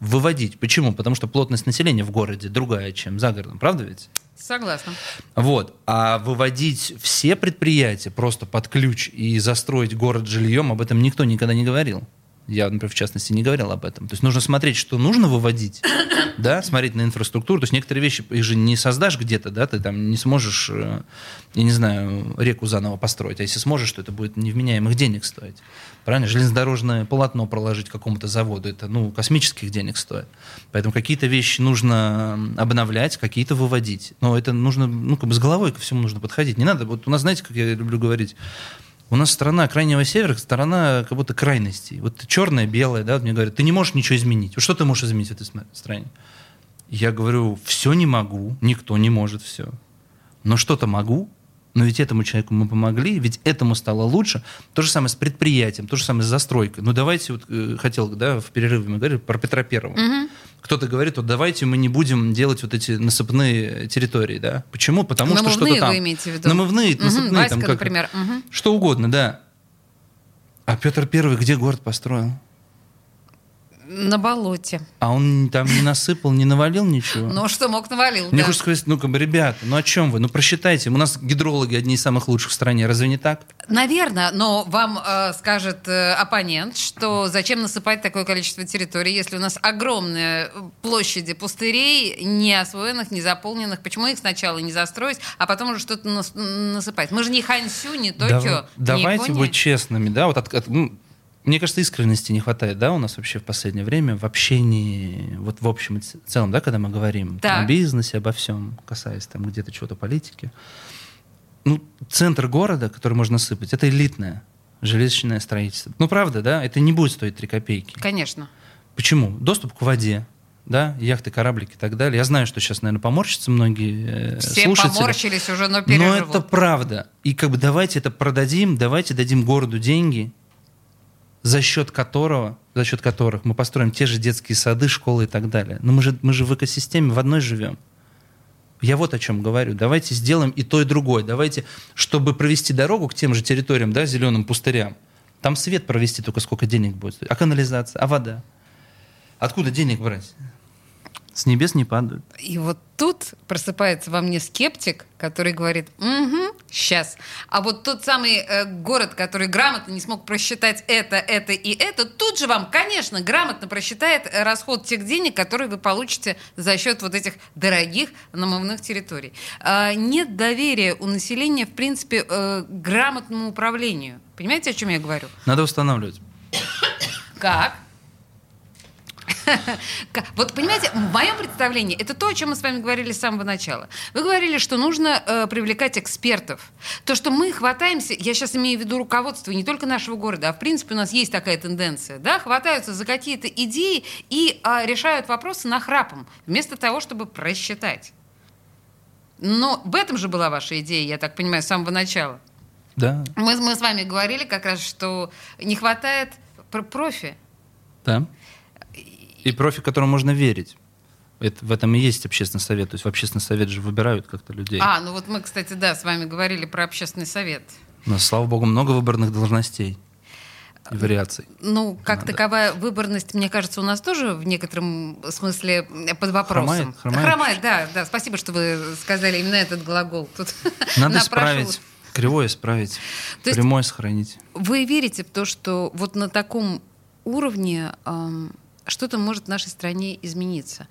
выводить. Почему? Потому что плотность населения в городе другая, чем за городом. Правда ведь? Согласна. Вот. А выводить все предприятия просто под ключ и застроить город жильем, об этом никто никогда не говорил. Я, например, в частности, не говорил об этом. То есть нужно смотреть, что нужно выводить, *coughs* да, смотреть на инфраструктуру. То есть некоторые вещи, их же не создашь где-то, да, ты там не сможешь, э, я не знаю, реку заново построить. А если сможешь, то это будет невменяемых денег стоить. Правильно? Железнодорожное полотно проложить какому-то заводу, это, ну, космических денег стоит. Поэтому какие-то вещи нужно обновлять, какие-то выводить. Но это нужно, ну, как бы с головой ко всему нужно подходить. Не надо, вот у нас, знаете, как я люблю говорить, у нас страна крайнего севера, страна как будто крайностей. Вот черное, белое, да, вот мне говорят, ты не можешь ничего изменить. Что ты можешь изменить в этой стране? Я говорю, все не могу, никто не может все. Но что-то могу. Но ведь этому человеку мы помогли, ведь этому стало лучше. То же самое с предприятием, то же самое с застройкой. Ну давайте, вот э, хотел, да, в перерыве мы говорили про Петра Первого. Мгм. Кто-то говорит, вот давайте мы не будем делать вот эти насыпные территории, да. Почему? Потому что Намывные что-то там. вы имеете в виду? Намывные, Мгм, насыпные, Васька, там как- например. Мгм. Что угодно, да. А Петр Первый где город построил? На болоте. А он там не насыпал, не навалил ничего? Ну, что мог навалил, Мне да. хочется сказать, ну, как бы, ребята, ну о чем вы? Ну, просчитайте. У нас гидрологи одни из самых лучших в стране. Разве не так? Наверное, но вам э, скажет э, оппонент, что зачем насыпать такое количество территорий, если у нас огромные площади пустырей, не освоенных, не заполненных. Почему их сначала не застроить, а потом уже что-то нас- насыпать? Мы же не Хансю, не Токио, Дава- не Давайте Япония. быть честными, да, вот от- от- ну, мне кажется, искренности не хватает, да, у нас вообще в последнее время в общении, вот в общем и целом, да, когда мы говорим Так. о бизнесе, обо всем, касаясь там где-то чего-то политики. Ну, центр города, который можно сыпать, это элитное железочное строительство. Ну, правда, да, это не будет стоить 3 копейки. Конечно. Почему? Доступ к воде, да, яхты, кораблики и так далее. Я знаю, что сейчас, наверное, поморщатся многие э, Все слушатели. поморщились уже, но Но переживут. это правда. И как бы давайте это продадим, давайте дадим городу деньги, за счет которого, за счет которых мы построим те же детские сады, школы и так далее. Но мы же, мы же в экосистеме в одной живем. Я вот о чем говорю. Давайте сделаем и то, и другое. Давайте, чтобы провести дорогу к тем же территориям, да, зеленым пустырям, там свет провести только сколько денег будет. А канализация, а вода? Откуда денег брать? С небес не падают. И вот тут просыпается во мне скептик, который говорит, угу, сейчас. А вот тот самый э, город, который грамотно не смог просчитать это, это и это, тут же вам, конечно, грамотно просчитает э, расход тех денег, которые вы получите за счет вот этих дорогих намывных территорий. А, нет доверия у населения, в принципе, э, грамотному управлению. Понимаете, о чем я говорю? Надо восстанавливать. Как? *laughs* Вот понимаете, в моем представлении это то, о чем мы с вами говорили с самого начала. Вы говорили, что нужно э, привлекать экспертов. То, что мы хватаемся, я сейчас имею в виду руководство не только нашего города, а в принципе у нас есть такая тенденция, да, хватаются за какие-то идеи и а, решают вопросы нахрапом, вместо того, чтобы просчитать. Но в этом же была ваша идея, я так понимаю, с самого начала. Да, Мы, мы с вами говорили как раз, что не хватает пр- профи. Да. И профи, которому можно верить. Это, в этом и есть общественный совет. То есть в общественный совет же выбирают как-то людей. А, ну вот мы, кстати, да, с вами говорили про общественный совет. У нас, слава богу, много выборных должностей и вариаций. Ну, как Надо. таковая выборность, мне кажется, у нас тоже в некотором смысле под вопросом. Хромает? Хромает? да, да. Спасибо, что вы сказали именно этот глагол. Тут *laughs* Надо исправить. Кривое исправить. То Прямое сохранить. Вы верите в то, что вот на таком уровне ам, что-то может в нашей стране измениться?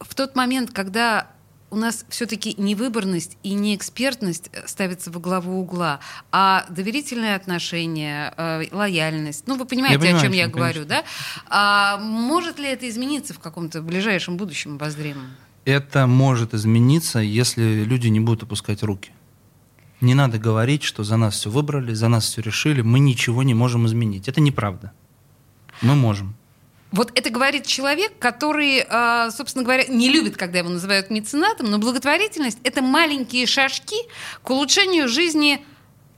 В тот момент, когда у нас все-таки не выборность и не экспертность э, ставится во главу угла, а доверительные отношения, э, лояльность. Ну, вы понимаете, Я понимаю, о чем я чем, говорю, да? А может ли это измениться в каком-то ближайшем будущем обозримом? Это может измениться, если люди не будут опускать руки. Не надо говорить, что за нас все выбрали, за нас все решили, мы ничего не можем изменить. Это неправда. Мы можем. Вот это говорит человек, который, э, собственно говоря, не любит, когда его называют меценатом, но благотворительность — это маленькие шажки к улучшению жизни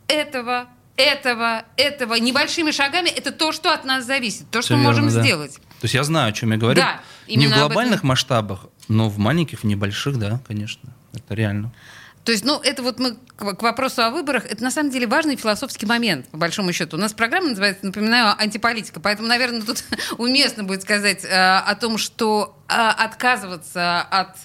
этого, этого, этого. Небольшими шагами — это то, что от нас зависит, то, что Всё мы можем да. сделать. То есть я знаю, о чем я говорю. Да, не в глобальных масштабах, но в маленьких, в небольших, да, конечно. Это реально. То есть, ну, это вот мы к вопросу о выборах, это на самом деле важный философский момент, по большому счету. У нас программа называется, напоминаю, антиполитика, поэтому, наверное, тут *laughs* уместно будет сказать э, о том, что э, отказываться от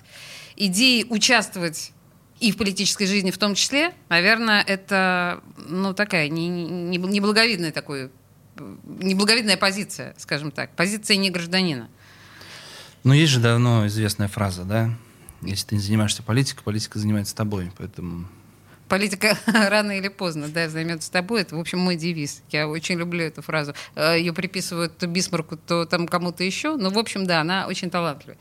идеи участвовать и в политической жизни в том числе, наверное, это, ну, такая не- не- неблаговидная такой, неблаговидная позиция, скажем так, позиция не гражданина. Но есть же давно известная фраза, да? Если ты не занимаешься политикой, политика занимается тобой. Поэтому Политика *laughs* рано или поздно, да, займется тобой. Это, в общем, мой девиз. Я очень люблю эту фразу. Э, Ее приписывают то Бисмарку, то там кому-то еще. Но, в общем, да, она очень талантливая.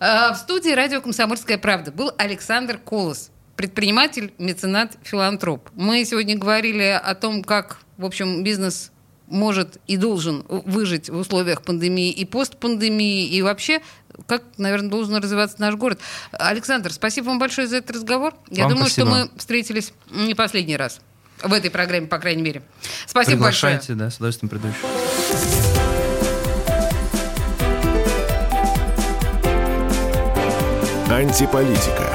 Э, В студии радио «Комсомольская правда» был Александр Колос, предприниматель, меценат, филантроп. Мы сегодня говорили о том, как, в общем, бизнес может и должен выжить в условиях пандемии и постпандемии, и вообще как, наверное, должен развиваться наш город. Александр, спасибо вам большое за этот разговор. Я Вам думаю, спасибо. что мы встретились не последний раз. В этой программе, по крайней мере. Спасибо большое. Приглашайте, да, с удовольствием приду еще. Антиполитика.